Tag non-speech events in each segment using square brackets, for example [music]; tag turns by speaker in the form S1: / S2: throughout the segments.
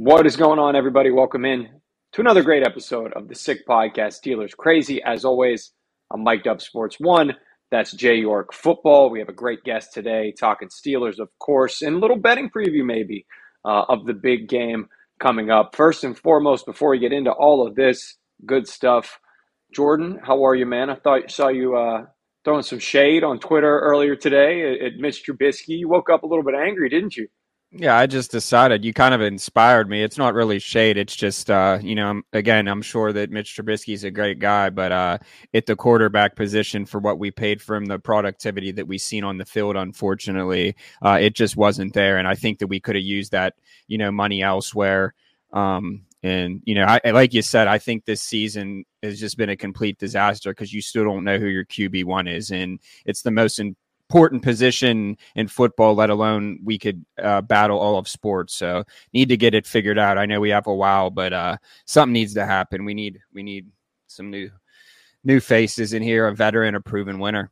S1: What is going on, everybody? Welcome in to another great episode of the Sick Podcast Steelers Crazy. As always, I'm Mike Up Sports One. That's Jay York Football. We have a great guest today, talking Steelers, of course, and a little betting preview maybe uh, of the big game coming up. First and foremost, before we get into all of this good stuff, Jordan, how are you, man? I thought saw you uh, throwing some shade on Twitter earlier today at, at Mitch Trubisky. You woke up a little bit angry, didn't you?
S2: Yeah, I just decided you kind of inspired me. It's not really shade. It's just, uh, you know, again, I'm sure that Mitch Trubisky is a great guy, but uh, at the quarterback position for what we paid for him, the productivity that we seen on the field, unfortunately, uh, it just wasn't there. And I think that we could have used that, you know, money elsewhere. Um, and you know, I, like you said, I think this season has just been a complete disaster because you still don't know who your QB one is, and it's the most in, important position in football, let alone we could uh, battle all of sports. So need to get it figured out. I know we have a while, but uh, something needs to happen. We need we need some new new faces in here, a veteran, a proven winner.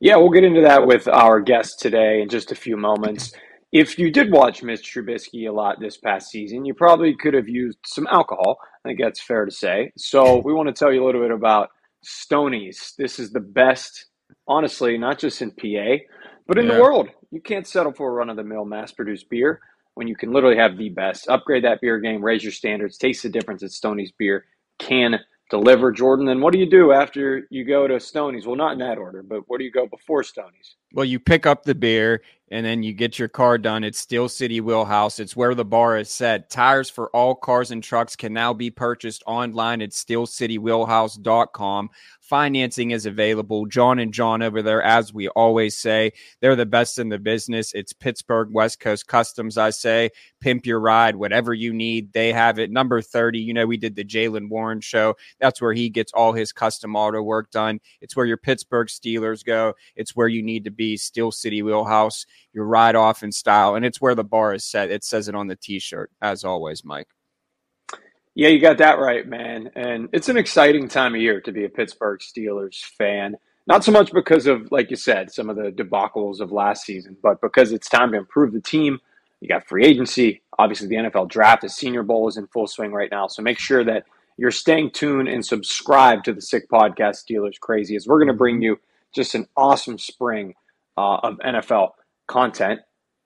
S1: Yeah, we'll get into that with our guest today in just a few moments. If you did watch Mitch Trubisky a lot this past season, you probably could have used some alcohol. I think that's fair to say. So we want to tell you a little bit about Stonies. This is the best honestly, not just in PA, but in yeah. the world. You can't settle for a run of the mill mass produced beer when you can literally have the best. Upgrade that beer game, raise your standards, taste the difference that Stony's beer can deliver. Jordan, then what do you do after you go to Stony's? Well, not in that order, but where do you go before Stony's?
S2: Well, you pick up the beer and then you get your car done. It's Steel City Wheelhouse. It's where the bar is set. Tires for all cars and trucks can now be purchased online at steelcitywheelhouse.com. Financing is available. John and John over there, as we always say, they're the best in the business. It's Pittsburgh West Coast Customs, I say. Pimp your ride, whatever you need, they have it. Number 30, you know, we did the Jaylen Warren show. That's where he gets all his custom auto work done. It's where your Pittsburgh Steelers go. It's where you need to be, Steel City Wheelhouse, your ride off in style. And it's where the bar is set. It says it on the t shirt, as always, Mike.
S1: Yeah, you got that right, man. And it's an exciting time of year to be a Pittsburgh Steelers fan. Not so much because of, like you said, some of the debacles of last season, but because it's time to improve the team. You got free agency. Obviously, the NFL draft, the Senior Bowl is in full swing right now. So make sure that you're staying tuned and subscribe to the Sick Podcast Steelers Crazy as we're going to bring you just an awesome spring uh, of NFL content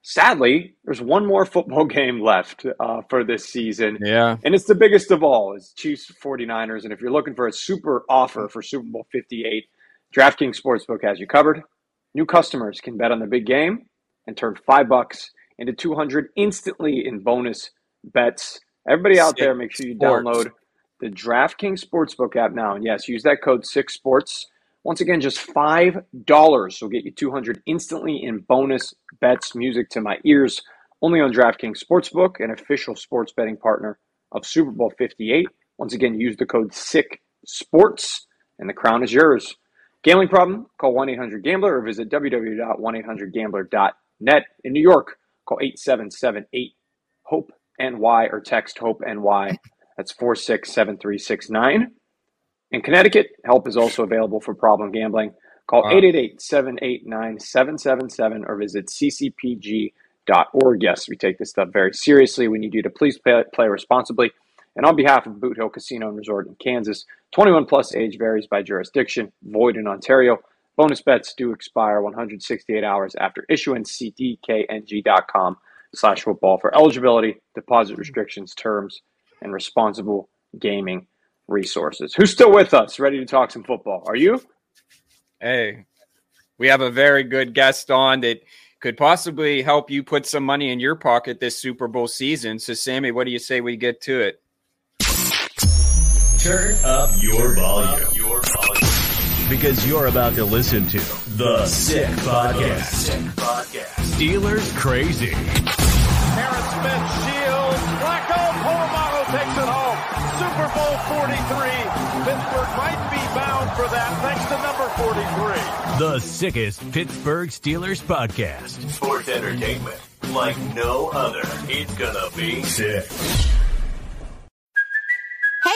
S1: sadly, there's one more football [laughs] game left uh, for this season.
S2: Yeah.
S1: And it's the biggest of all is Chiefs 49ers. And if you're looking for a super offer for Super Bowl 58, DraftKings Sportsbook has you covered. New customers can bet on the big game and turn five bucks into 200 instantly in bonus bets. Everybody out there, make sure you sports. download the DraftKings Sportsbook app now. And yes, use that code 6sports once again, just $5 will get you 200 instantly in bonus bets, music to my ears, only on DraftKings Sportsbook, an official sports betting partner of Super Bowl 58. Once again, use the code SICK SPORTS, and the crown is yours. Gambling problem? Call 1 800 Gambler or visit www.1800Gambler.net. In New York, call 8778 HOPE NY or text HOPE NY. That's 467369. In Connecticut, help is also available for problem gambling. Call 888 789 777 or visit ccpg.org. Yes, we take this stuff very seriously. We need you to please play, play responsibly. And on behalf of Boot Hill Casino and Resort in Kansas, 21 plus age varies by jurisdiction, void in Ontario. Bonus bets do expire 168 hours after issuance. cdkng.com slash football for eligibility, deposit restrictions, terms, and responsible gaming resources. Who's still with us, ready to talk some football? Are you?
S2: Hey, we have a very good guest on that could possibly help you put some money in your pocket this Super Bowl season. So, Sammy, what do you say we get to it?
S3: Turn up your volume. Your volume. Because you're about to listen to The Sick Podcast. Sick Podcast. Steelers Crazy.
S4: Harris Smith bound for that thanks to number 43.
S3: The sickest Pittsburgh Steelers podcast. Sports entertainment like no other. It's gonna be sick.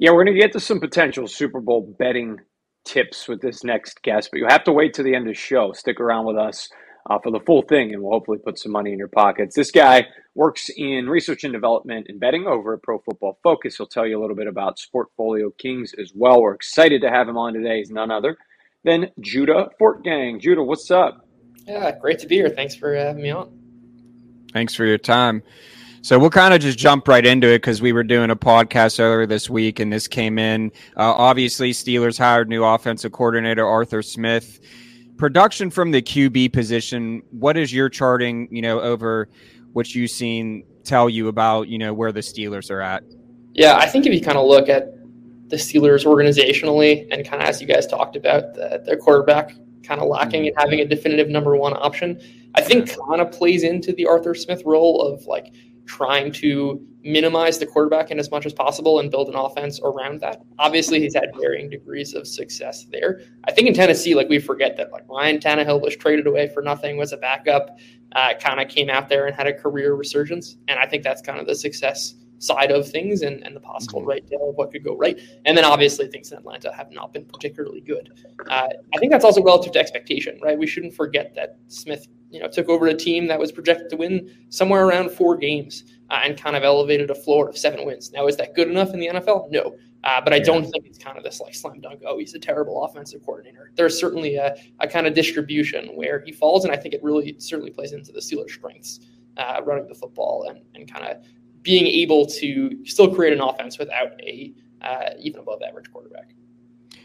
S1: Yeah, we're going to get to some potential Super Bowl betting tips with this next guest, but you have to wait to the end of the show. Stick around with us uh, for the full thing, and we'll hopefully put some money in your pockets. This guy works in research and development and betting over at Pro Football Focus. He'll tell you a little bit about Sportfolio Kings as well. We're excited to have him on today. He's none other than Judah Fortgang. Judah, what's up?
S5: Yeah, great to be here. Thanks for having me on.
S2: Thanks for your time. So we'll kind of just jump right into it because we were doing a podcast earlier this week and this came in. Uh, obviously, Steelers hired new offensive coordinator Arthur Smith. Production from the QB position. What is your charting? You know, over what you've seen, tell you about you know where the Steelers are at.
S5: Yeah, I think if you kind of look at the Steelers organizationally and kind of as you guys talked about the, their quarterback kind of lacking and having a definitive number one option, I think kind of plays into the Arthur Smith role of like trying to minimize the quarterback in as much as possible and build an offense around that. Obviously, he's had varying degrees of success there. I think in Tennessee, like we forget that like Ryan Tannehill was traded away for nothing, was a backup, uh, kind of came out there and had a career resurgence, and I think that's kind of the success side of things and, and the possible right tail of what could go right. And then obviously things in Atlanta have not been particularly good. Uh, I think that's also relative to expectation, right? We shouldn't forget that Smith, you know, took over a team that was projected to win somewhere around four games uh, and kind of elevated a floor of seven wins. Now, is that good enough in the NFL? No. Uh, but I don't think it's kind of this like slam dunk. Oh, he's a terrible offensive coordinator. There's certainly a, a kind of distribution where he falls, and I think it really certainly plays into the Steelers' strengths, uh, running the football and, and kind of being able to still create an offense without a uh, even above average quarterback.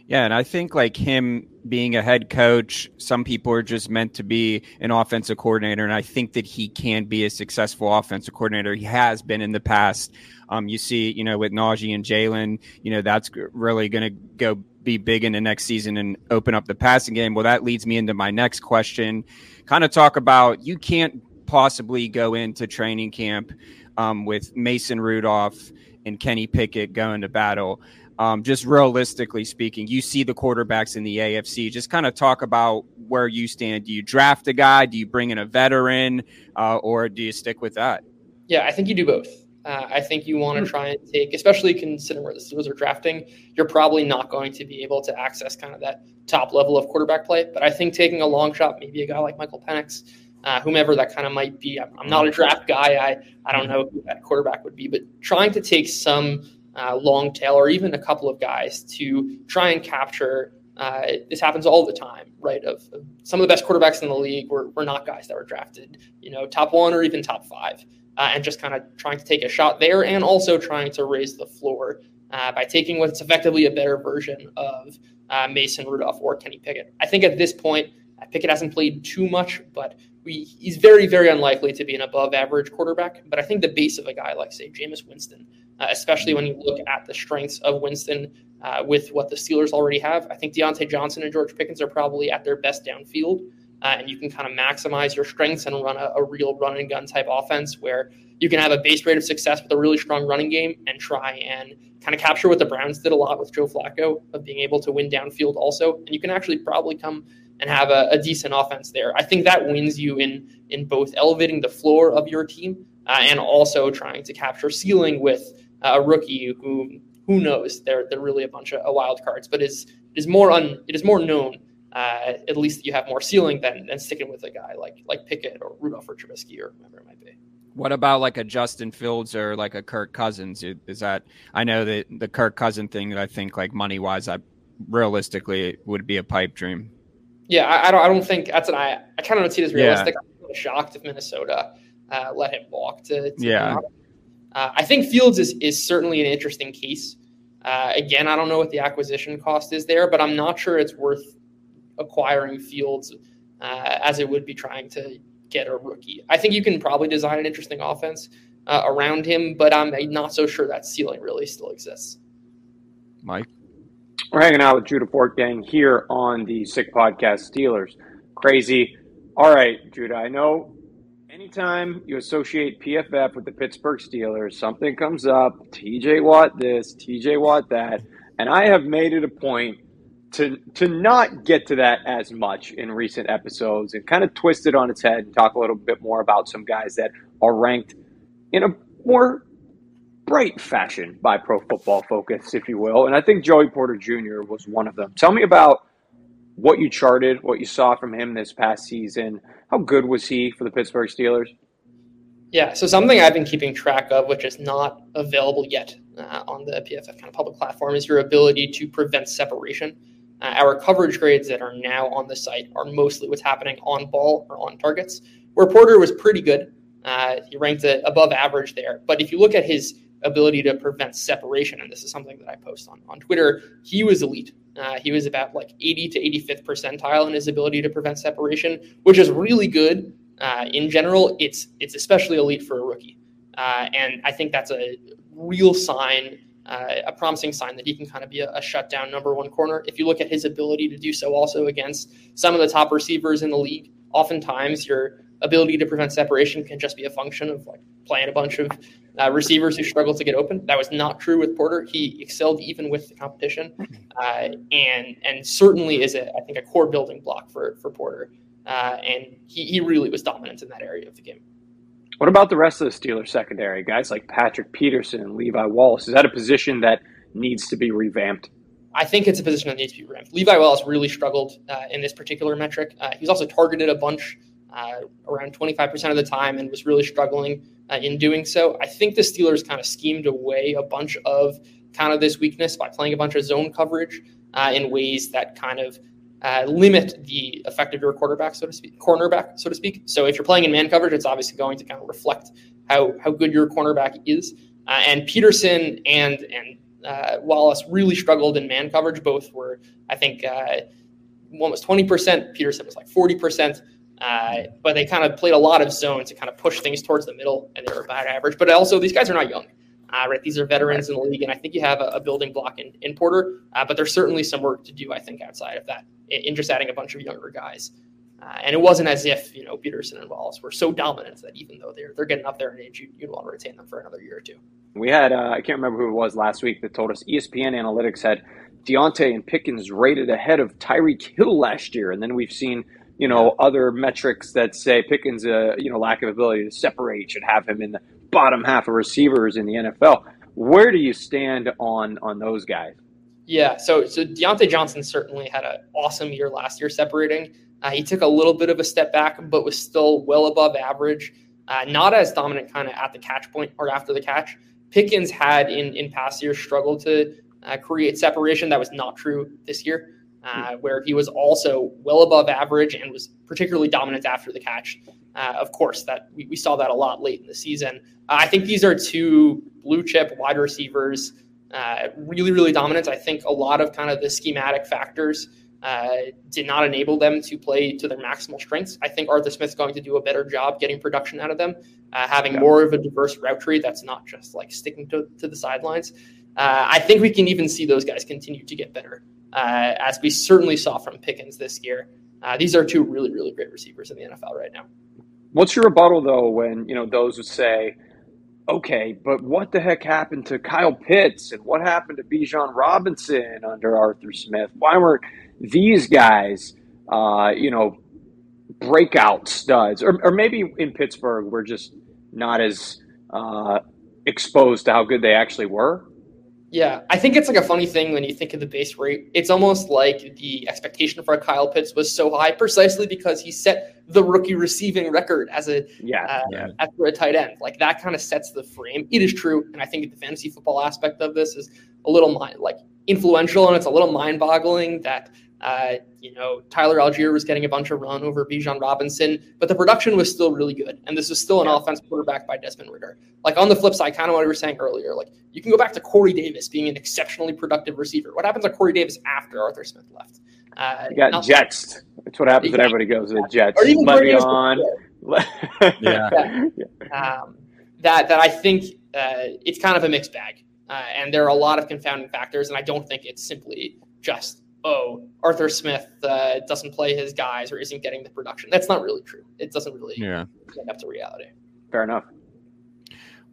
S2: Yeah, and I think like him being a head coach, some people are just meant to be an offensive coordinator, and I think that he can be a successful offensive coordinator. He has been in the past. Um, you see, you know, with Najee and Jaylen, you know, that's really going to go be big in the next season and open up the passing game. Well, that leads me into my next question. Kind of talk about you can't possibly go into training camp um, with Mason Rudolph and Kenny Pickett going to battle. Um, just realistically speaking, you see the quarterbacks in the AFC. Just kind of talk about where you stand. Do you draft a guy? Do you bring in a veteran, uh, or do you stick with that?
S5: Yeah, I think you do both. Uh, I think you want to hmm. try and take, especially considering where the Steelers are drafting, you're probably not going to be able to access kind of that top level of quarterback play. But I think taking a long shot, maybe a guy like Michael Penix, uh, whomever that kind of might be. I'm, I'm, not a draft guy. I, I don't know who that quarterback would be, but trying to take some uh, long tail or even a couple of guys to try and capture. Uh, this happens all the time, right? Of, of, some of the best quarterbacks in the league were, were not guys that were drafted, you know, top one or even top five, uh, and just kind of trying to take a shot there and also trying to raise the floor uh, by taking what's effectively a better version of uh, Mason Rudolph or Kenny Pickett. I think at this point, Pickett hasn't played too much, but he's very, very unlikely to be an above average quarterback. But I think the base of a guy like, say, Jameis Winston, uh, especially when you look at the strengths of Winston uh, with what the Steelers already have, I think Diontae Johnson and George Pickens are probably at their best downfield. Uh, and you can kind of maximize your strengths and run a, a, real run and gun type offense where you can have a base rate of success with a really strong running game and try and kind of capture what the Browns did a lot with Joe Flacco of being able to win downfield also. And you can actually probably come and have a, a, decent offense there. I think that wins you in in both elevating the floor of your team uh, and also trying to capture ceiling with uh, a rookie who who knows they're they're really a bunch of wild cards, but is is more un it is more known. Uh, at least you have more ceiling than, than sticking with a guy like like Pickett or Rudolph or Trubisky or whoever it might be.
S2: What about like a Justin Fields or like a Kirk Cousins? Is that I know that the Kirk Cousin thing? That I think like money wise, I realistically would be a pipe dream.
S5: Yeah, I, I, don't. I don't think that's an. I. I kind of don't see it as realistic. Yeah. I'm shocked if Minnesota uh, let him walk. To, to
S2: yeah.
S5: Uh, I think Fields is is certainly an interesting case Uh, again, I don't know what the acquisition cost is there, but I'm not sure it's worth acquiring Fields uh, as it would be trying to get a rookie. I think you can probably design an interesting offense uh, around him, but I'm not so sure that ceiling really still exists.
S2: Mike?
S1: We're hanging out with Judah Fortgang here on the Sick Podcast Steelers. Crazy. All right, Judah, I know anytime you associate PFF with the Pittsburgh Steelers, something comes up, TJ Watt this, TJ Watt that, and I have made it a point to to not get to that as much in recent episodes and kind of twist it on its head and talk a little bit more about some guys that are ranked in a more bright fashion by Pro Football Focus, if you will. And I think Joey Porter Jr. was one of them. Tell me about what you charted, what you saw from him this past season. How good was he for the Pittsburgh Steelers?
S5: Yeah, so something I've been keeping track of, which is not available yet uh, on the PFF kind of public platform, is your ability to prevent separation. Uh, our coverage grades that are now on the site are mostly what's happening on ball or on targets, where Porter was pretty good. Uh, he ranked above average there. But if you look at his ability to prevent separation, and this is something that I post on, on Twitter, he was elite. Uh, he was about like 80 to 85th percentile in his ability to prevent separation, which is really good. Uh, in general, it's it's especially elite for a rookie, uh, and I think that's a real sign, uh, a promising sign that he can kind of be a, a shutdown number one corner. If you look at his ability to do so, also against some of the top receivers in the league, oftentimes your ability to prevent separation can just be a function of like playing a bunch of uh, receivers who struggle to get open. That was not true with Porter. He excelled even with the competition, uh, and and certainly is a I think a core building block for for Porter. Uh, and he, he really was dominant in that area of the game.
S1: What about the rest of the Steelers secondary? Guys like Patrick Peterson and Levi Wallace. Is that a position that needs to be revamped?
S5: I think it's a position that needs to be revamped. Levi Wallace really struggled uh, in this particular metric. Uh, he's also targeted a bunch uh, around 25% of the time and was really struggling uh, in doing so. I think the Steelers kind of schemed away a bunch of kind of this weakness by playing a bunch of zone coverage uh, in ways that kind of uh, limit the effect of your quarterback, so to speak, cornerback, so to speak. So if you're playing in man coverage, it's obviously going to kind of reflect how how good your cornerback is. And Peterson and and uh, Wallace really struggled in man coverage. Both were, I think, one was 20%. Peterson was like 40%. Uh, but they kind of played a lot of zone to kind of push things towards the middle, and they were about average. But also, these guys are not young, uh, right? These are veterans in the league, and I think you have a, a building block in, in Porter. Uh, but there's certainly some work to do, I think, outside of that, in, just adding a bunch of younger guys. Uh, and it wasn't as if you know Peterson and Wallace were so dominant that even though they're they're getting up there in age, you, would want to retain them for another year or two.
S1: We had uh, I can't remember who it was last week that told us ESPN Analytics had Diontae and Pickens rated ahead of Tyreek Hill last year, and then we've seen you know, other metrics that say Pickens' uh, you know lack of ability to separate should have him in the bottom half of receivers in the NFL. Where do you stand on on those guys?
S5: Yeah, so so Diontae Johnson certainly had an awesome year last year separating. Uh, he took a little bit of a step back, but was still well above average. Uh, not as dominant, kind of at the catch point or after the catch. Pickens had in in past years struggled to uh, create separation. That was not true this year uh, where he was also well above average and was particularly dominant after the catch. Uh, of course, that we, we, saw that a lot late in the season. Uh, I think these are two blue chip wide receivers, uh, really, really dominant. I think a lot of kind of the schematic factors uh, did not enable them to play to their maximal strengths. I think Arthur Smith's going to do a better job getting production out of them, uh, having yeah. more of a diverse route tree that's not just like sticking to, to the sidelines. I think we can even see those guys continue to get better uh, as we certainly saw from Pickens this year. Uh, these are two really, really great receivers in the NFL right now.
S1: What's your rebuttal though when you know those would say, "Okay, but what the heck happened to Kyle Pitts and what happened to Bijan Robinson under Arthur Smith? Why weren't these guys, uh, you know, breakout studs? Or, or maybe in Pittsburgh we're just not as uh, exposed to how good they actually were."
S5: Yeah, I think it's like a funny thing when you think of the base rate. It's almost like the expectation for Kyle Pitts was so high precisely because he set the rookie receiving record as a
S1: yeah, uh, yeah.
S5: after a tight end. Like that kind of sets the frame. It is true, and I think the fantasy football aspect of this is a little mind like influential, and it's a little mind boggling that Uh, you know, Tyler Allgeier was getting a bunch of run over Bijan Robinson, but the production was still really good. And this was still an yeah. offense quarterback by Desmond Ridder. Like on the flip side, kind of what we were saying earlier, like you can go back to Corey Davis being an exceptionally productive receiver. What happens to Corey Davis after Arthur Smith left?
S1: Uh, you got Jets. That's what happens when everybody goes to the Jets. Or even Le'Veon. [laughs]
S5: yeah. yeah. Um, that that I think uh, it's kind of a mixed bag, uh, and there are a lot of confounding factors, and I don't think it's simply just oh Arthur Smith uh, doesn't play his guys or isn't getting the production. That's not really true. It doesn't really yeah. end up to reality.
S1: Fair enough.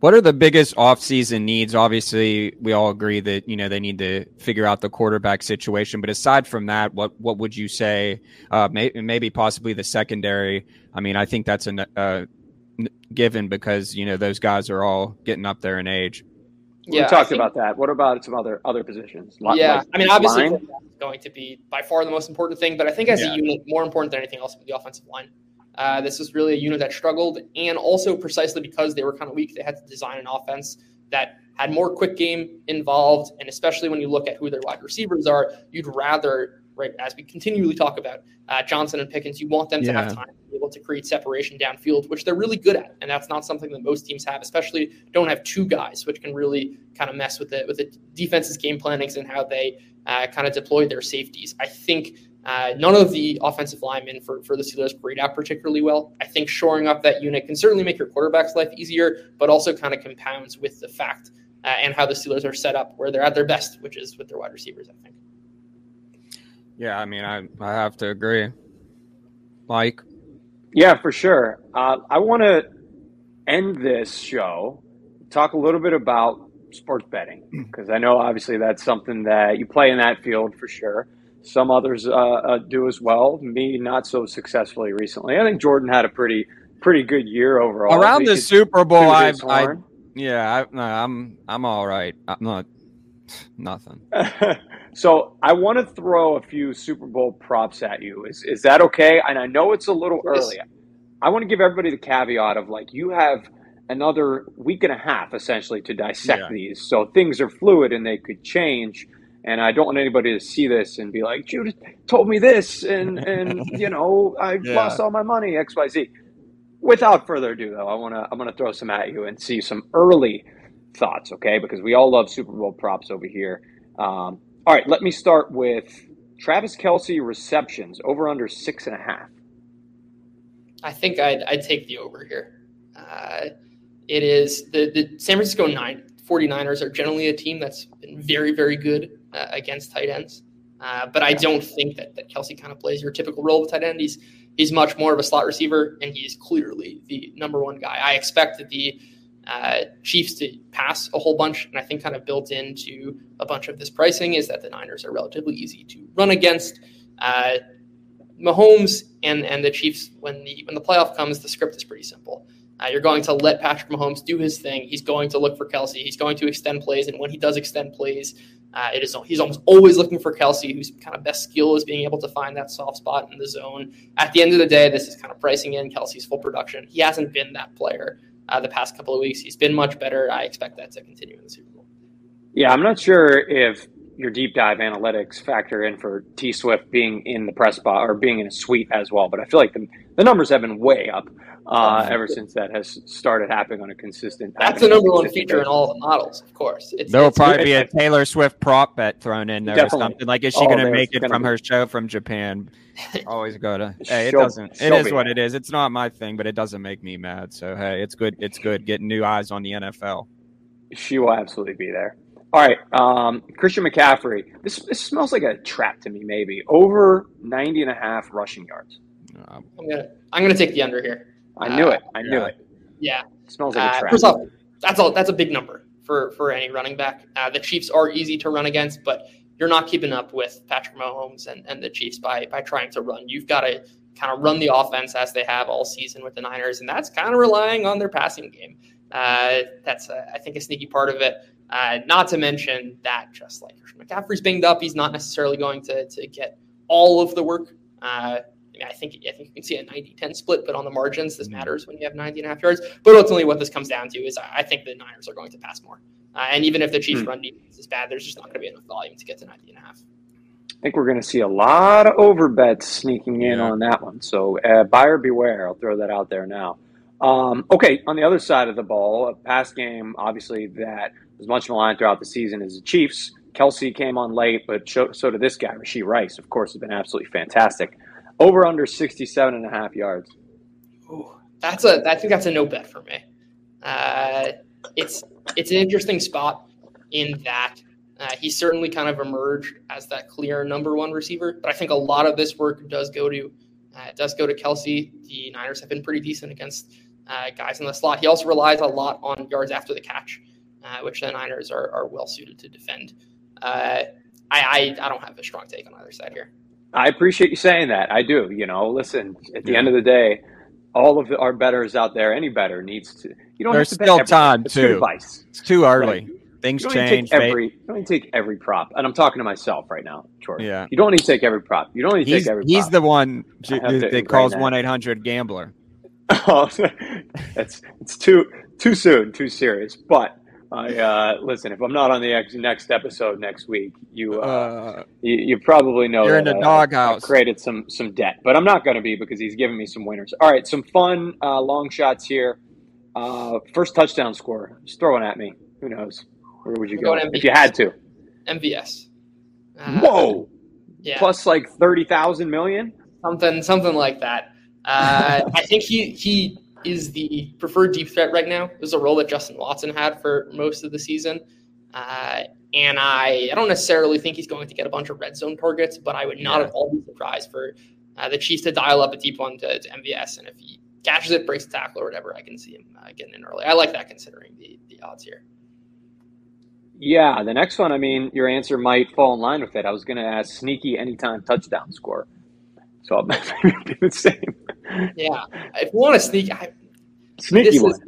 S2: What are the biggest offseason needs? Obviously, we all agree that you know they need to figure out the quarterback situation. But aside from that, what what would you say? Uh, may, maybe possibly the secondary. I mean, I think that's a uh, given because you know those guys are all getting up there in age.
S1: Yeah, we talked think, about that. What about some other other positions?
S5: yeah, like I mean, obviously, line? going to be by far the most important thing, but I think as yeah. a unit, more important than anything else, the offensive line. Uh, this was really a unit that struggled, and also precisely because they were kind of weak, they had to design an offense that had more quick game involved. And especially when you look at who their wide receivers are, you'd rather, right, as we continually talk about uh, Johnson and Pickens, you want them yeah. to have time to be able to create separation downfield, which they're really good at, and that's not something that most teams have. Especially don't have two guys, which can really kind of mess with the with the defense's game plannings and how they uh, kind of deploy their safeties. I think uh, none of the offensive linemen for, for the Steelers grade out particularly well. I think shoring up that unit can certainly make your quarterback's life easier, but also kind of compounds with the fact uh, and how the Steelers are set up where they're at their best, which is with their wide receivers, I think.
S2: Yeah, I mean, I, I have to agree. Mike?
S1: Yeah, for sure. Uh, I want to end this show, talk a little bit about sports betting, because I know obviously that's something that you play in that field for sure. Some others uh, uh, do as well. Me, not so successfully recently. I think Jordan had a pretty pretty good year overall.
S2: Around the Super Bowl, I've, I, yeah, I, no, I'm I'm all right. I'm not [sighs] nothing. [laughs]
S1: so I want to throw a few Super Bowl props at you. Is is that okay? And I know it's a little early. I want to give everybody the caveat of like you have another week and a half essentially to dissect yeah. these. So things are fluid and they could change. And I don't want anybody to see this and be like, Judith told me this, and and [laughs] you know I yeah. lost all my money X Y Z. Without further ado, though, I want to I'm to throw some at you and see some early thoughts, okay? Because we all love Super Bowl props over here. Um, all right, let me start with Travis Kelce receptions over under six and a half.
S5: I think I'd, I'd take the over here. Uh, it is the, the San Francisco nine, 49ers are generally a team that's been very, very good uh, against tight ends. Uh, but I don't think that, that Kelce kind of plays your typical role with tight end. He's he's much more of a slot receiver, and he's clearly the number one guy. I expect that the uh, Chiefs to pass a whole bunch, and I think kind of built into a bunch of this pricing is that the Niners are relatively easy to run against. Uh, Mahomes and and the Chiefs when the when the playoff comes, the script is pretty simple. Uh, you're going to let Patrick Mahomes do his thing. He's going to look for Kelce. He's going to extend plays, and when he does extend plays, uh, it is he's almost always looking for Kelce, whose kind of best skill is being able to find that soft spot in the zone. At the end of the day, this is kind of pricing in Kelce's full production. He hasn't been that player uh, the past couple of weeks. He's been much better. I expect that to continue in the Super Bowl.
S1: Yeah, I'm not sure if your deep dive analytics factor in for T Swift being in the press box or being in a suite as well, but I feel like the, the numbers have been way up uh, ever since that has started happening on a consistent.
S5: That's the number one feature basis. in all the models, of course.
S2: It's, There'll it's probably good. be a Taylor Swift prop bet thrown in there Definitely. or something. Like, is she oh, going to make it from be. her show from Japan? [laughs] Always go to. hey, it doesn't. It is what it is. It's not my thing, but it doesn't make me mad. So hey, it's good. It's good getting new eyes on the NFL.
S1: She will absolutely be there. All right, um, Christian McCaffrey. This, this smells like a trap to me. Maybe over 90 and a half rushing yards.
S5: I'm gonna I'm gonna take the under here.
S1: I knew uh, it. I knew
S5: yeah.
S1: it.
S5: Yeah.
S1: It smells like a uh, trap.
S5: First off, that's all. That's a big number for for any running back. Uh, the Chiefs are easy to run against, but you're not keeping up with Patrick Mahomes and, and the Chiefs by by trying to run. You've got to kind of run the offense as they have all season with the Niners, and that's kind of relying on their passing game. Uh, that's uh, I think a sneaky part of it. Uh, not to mention that just like McCaffrey's banged up, he's not necessarily going to to get all of the work. Uh, I mean, I think I think you can see a 90-10 split, but on the margins, this mm-hmm. matters when you have 90 and a half yards. But ultimately, what this comes down to is I think the Niners are going to pass more. Uh, and even if the Chiefs' mm. run defense is bad, there's just not going to be enough volume to get to 90 and a half.
S1: I think we're going to see a lot of overbets sneaking in
S2: Yeah.
S1: on that one. So uh, buyer beware. I'll throw that out there now. Um, okay, on the other side of the ball, a pass game, obviously, that was much maligned throughout the season is the Chiefs. Kelce came on late, but so, so did this guy, Rashee Rice, of course, has been absolutely fantastic. Over under 67 and a half yards.
S5: Ooh, that's a I think that's a no bet for me. Uh, it's it's an interesting spot in that uh, he certainly kind of emerged as that clear number one receiver, but I think a lot of this work does go to uh, does go to Kelce. The Niners have been pretty decent against uh, guys in the slot. He also relies a lot on yards after the catch, uh, which the Niners are, are well suited to defend. Uh, I, I I don't have a strong take on either side here.
S1: I appreciate you saying that. I do. You know, listen, at the
S2: Yeah.
S1: end of the day, all of our betters out there, any better needs to. You don't
S2: There's
S1: have to
S2: still
S1: everything.
S2: time,
S1: It's
S2: too.
S1: advice.
S2: It's too early.
S1: Right.
S2: Things
S1: You don't need to
S2: change.
S1: take every. You don't need to take every prop, and I'm talking to myself right now, Jordan.
S2: Yeah.
S1: You don't need to take every prop. You don't need to
S2: he's
S1: take every.
S2: he's
S1: prop.
S2: the one
S1: I to
S2: that calls
S1: that.
S2: one eight hundred gambler.
S1: Oh, [laughs] it's it's too too soon, too serious. But I uh, listen. If I'm not on the ex- next episode next week, you uh,
S2: Uh,
S1: you, you probably know
S2: You're in the
S1: I- I-
S2: doghouse.
S1: I created some some debt, but I'm not going to be because he's giving me some winners. All right, some fun uh, long shots here. Uh, first touchdown score. Just throw it at me. Who knows? Where would you
S5: I'm
S1: go if you had to?
S5: MVS. Uh,
S1: Whoa!
S5: Yeah.
S1: Plus like thirty thousand million.
S5: something something like that. Uh, I think he he is the preferred deep threat right now. It was a role that Justin Watson had for most of the season, uh, and I I don't necessarily think he's going to get a bunch of red zone targets, but I would not
S2: Yeah.
S5: at all be surprised for uh, the Chiefs to dial up a deep one to, to MVS, and if he catches it, breaks the tackle or whatever, I can see him uh, getting in early. I like that considering the the odds here.
S1: Yeah, the next one. I mean, your answer might fall in line with it. I was going to ask sneaky anytime touchdown score, so I'll maybe do the same.
S5: Yeah, if you want to sneak, I,
S1: Sneaky
S5: this
S1: one.
S5: is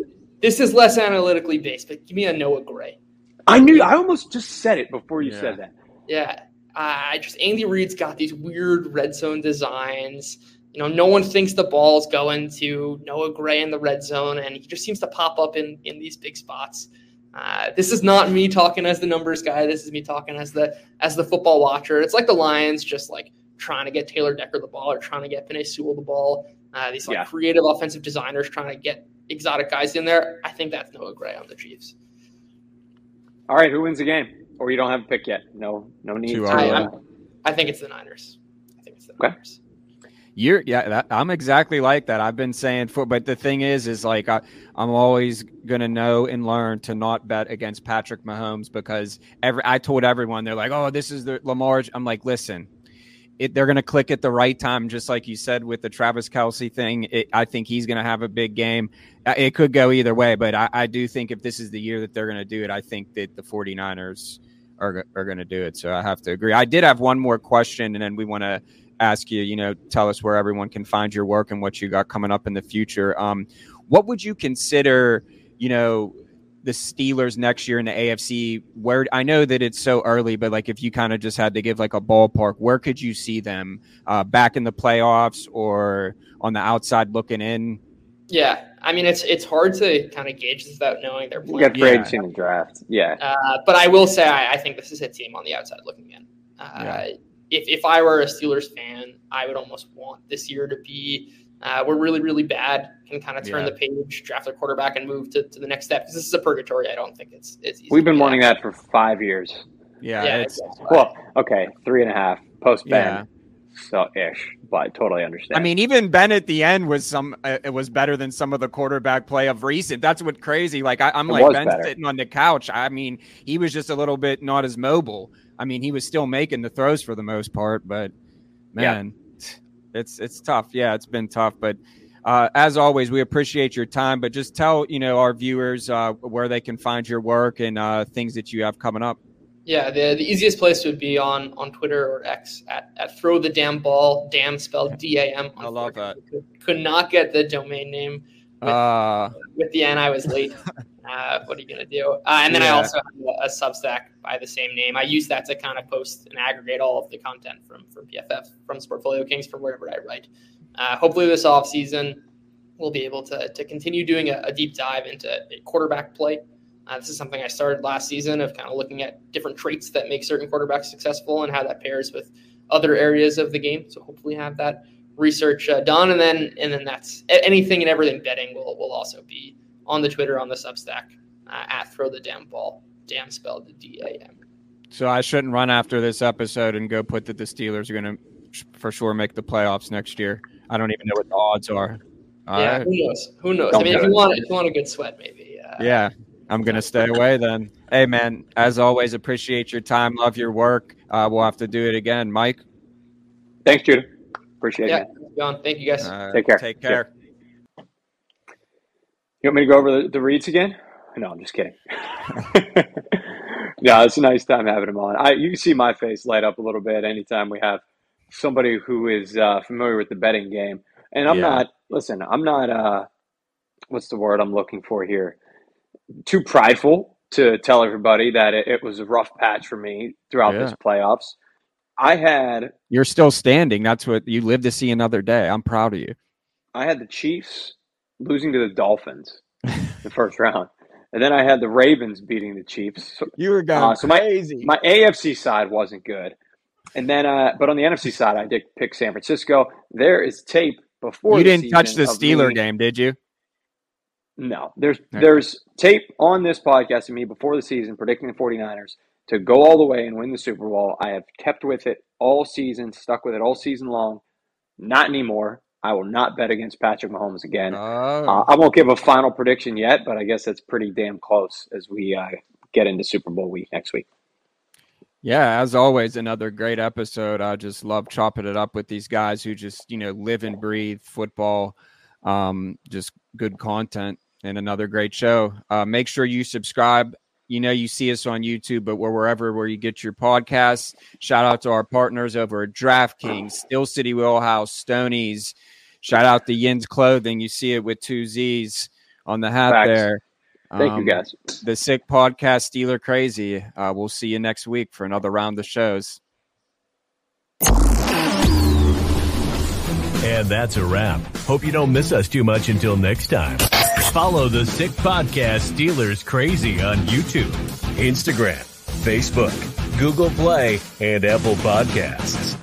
S5: this is less analytically based, but give me a Noah Gray.
S1: I knew. I almost just said it before you
S2: Yeah.
S1: said that.
S5: Yeah, I just Andy Reid's got these weird red zone designs. You know, no one thinks the ball's going to Noah Gray in the red zone, and he just seems to pop up in in these big spots. Uh, this is not me talking as the numbers guy. This is me talking as the as the football watcher. It's like the Lions just like trying to get Taylor Decker the ball or trying to get Penei Sewell the ball. Uh, these like
S1: Yeah.
S5: creative offensive designers trying to get exotic guys in there. I think that's Noah Gray on the Chiefs.
S1: All right, who wins the game? Or you don't have a pick yet? No, no need.
S2: Too
S1: to,
S2: early.
S5: I,
S1: uh,
S5: I think it's the Niners. I think it's the
S1: Okay.
S5: Niners.
S2: You're yeah, that, I'm exactly like that. I've been saying for, but the thing is, is like I, I'm always gonna know and learn to not bet against Patrick Mahomes because every I told everyone they're like, oh, this is the Lamar. I'm like, listen, it, they're gonna click at the right time, just like you said with the Travis Kelce thing. It, I think he's gonna have a big game. Uh, It could go either way, but I, I do think if this is the year that they're gonna do it, I think that the 49ers are are gonna do it. So I have to agree. I did have one more question, and then we want to ask you, you know, tell us where everyone can find your work and what you got coming up in the future. Um, what would you consider, you know, the Steelers next year in the AFC? Where I know that it's so early, but like if you kind of just had to give like a ballpark, where could you see them uh, back in the playoffs or on the outside looking in?
S5: Yeah, I mean it's it's hard to kind of gauge this without knowing their
S1: you
S5: plan.
S1: got free
S2: Yeah.
S1: agency in the draft. Yeah.
S5: Uh, but I will say I, I think this is a team on the outside looking in. Uh,
S2: Yeah.
S5: If if I were a Steelers fan, I would almost want this year to be uh, we're really really bad, can kind of turn
S2: Yeah.
S5: the page, draft a quarterback, and move to, to the next step. Because this is a purgatory. I don't think it's it's. Easy
S1: We've been wanting that for five years.
S2: Yeah,
S5: Yeah,
S2: it's,
S5: exactly.
S1: Well, okay, three and a half post
S2: Yeah.
S1: Ben, so ish, but I totally understand.
S2: I mean, even Ben at the end was some. Uh, it was better than some of the quarterback play of recent. That's what crazy. Like I, I'm
S1: It
S2: like Ben sitting on the couch. I mean, he was just a little bit not as mobile. I mean, he was still making the throws for the most part, but
S1: Yeah.
S2: It's it's tough. Yeah, it's been tough. But uh, as always, we appreciate your time. But just tell you know our viewers uh, where they can find your work and uh, things that you have coming up.
S5: Yeah, the, the easiest place would be on on Twitter or X at, at throw the damn ball, damn spelled D A M.
S2: I love that.
S5: Could, could not get the domain name with,
S2: Uh,
S5: with the N. I was late. [laughs] uh, what are you gonna do? Uh, and then I also have a, a Substack by the same name. I use that to kind of post and aggregate all of the content from from PFF, from Sportfolio Kings, from wherever I write. Uh, hopefully, this off season we'll be able to to continue doing a, a deep dive into quarterback play. Uh, this is something I started last season of kind of looking at different traits that make certain quarterbacks successful and how that pairs with other areas of the game. So hopefully have that research uh, done, and then and then that's anything and everything betting will will also be on the Twitter on the Substack uh, at throw the damn ball, damn spelled the D A M.
S2: So I shouldn't run after this episode and go put that the Steelers are going to for sure make the playoffs next year. I don't even know what the odds are.
S5: All yeah, right. who knows? Who knows? Don't I mean, if you want, if you want a good sweat, maybe.
S2: Uh, yeah, I'm gonna stay away then. Hey, man, as always, appreciate your time. Love your work. Uh, we'll have to do it again, Mike.
S1: Thanks, Judah. Appreciate
S5: yeah, it. John. Thank you, guys.
S1: Uh, take care.
S2: Take care.
S1: You want me to go over the, the reads again? No, I'm just kidding. [laughs] yeah, it's a nice time having him on. I you can see my face light up a little bit anytime we have somebody who is uh, familiar with the betting game. And I'm yeah. not. Listen, I'm not. Uh, what's the word I'm looking for here? Too prideful to tell everybody that it, it was a rough patch for me throughout yeah. this playoffs. I had.
S2: You're still standing. That's what you live to see another day. I'm proud of you.
S1: I had the Chiefs losing to the Dolphins [laughs] the first round. And then I had the Ravens beating the Chiefs. So,
S2: you were going uh, so
S1: crazy. My, my AFC side wasn't good. And then, uh, but on the NFC side, I did pick San Francisco. There is tape before.
S2: You didn't touch the Steeler me. game, did you?
S1: No, there's okay. there's tape on this podcast of me before the season predicting the 49ers to go all the way and win the Super Bowl. I have kept with it all season, stuck with it all season long. Not anymore. I will not bet against Patrick Mahomes again. Oh. Uh, I won't give a final prediction yet, but I guess it's pretty damn close as we uh, get into Super Bowl week next week.
S2: Yeah, as always, another great episode. I just love chopping it up with these guys who just, you know, live and breathe football. Um, just good content and another great show. Uh, make sure you subscribe. You know, you see us on YouTube, but wherever where you get your podcasts. Shout out to our partners over at DraftKings, Steel City Wheelhouse, Stonies, Shout out to Yin's Clothing. You see it with two Z's on the hat Facts. there.
S1: Thank um, you, guys.
S2: The Sick Podcast, Steeler Crazy. Uh, we'll see you next week for another round of shows.
S3: And that's a wrap. Hope you don't miss us too much until next time. Follow the Sick Podcast Steelers Crazy on YouTube, Instagram, Facebook, Google Play, and Apple Podcasts.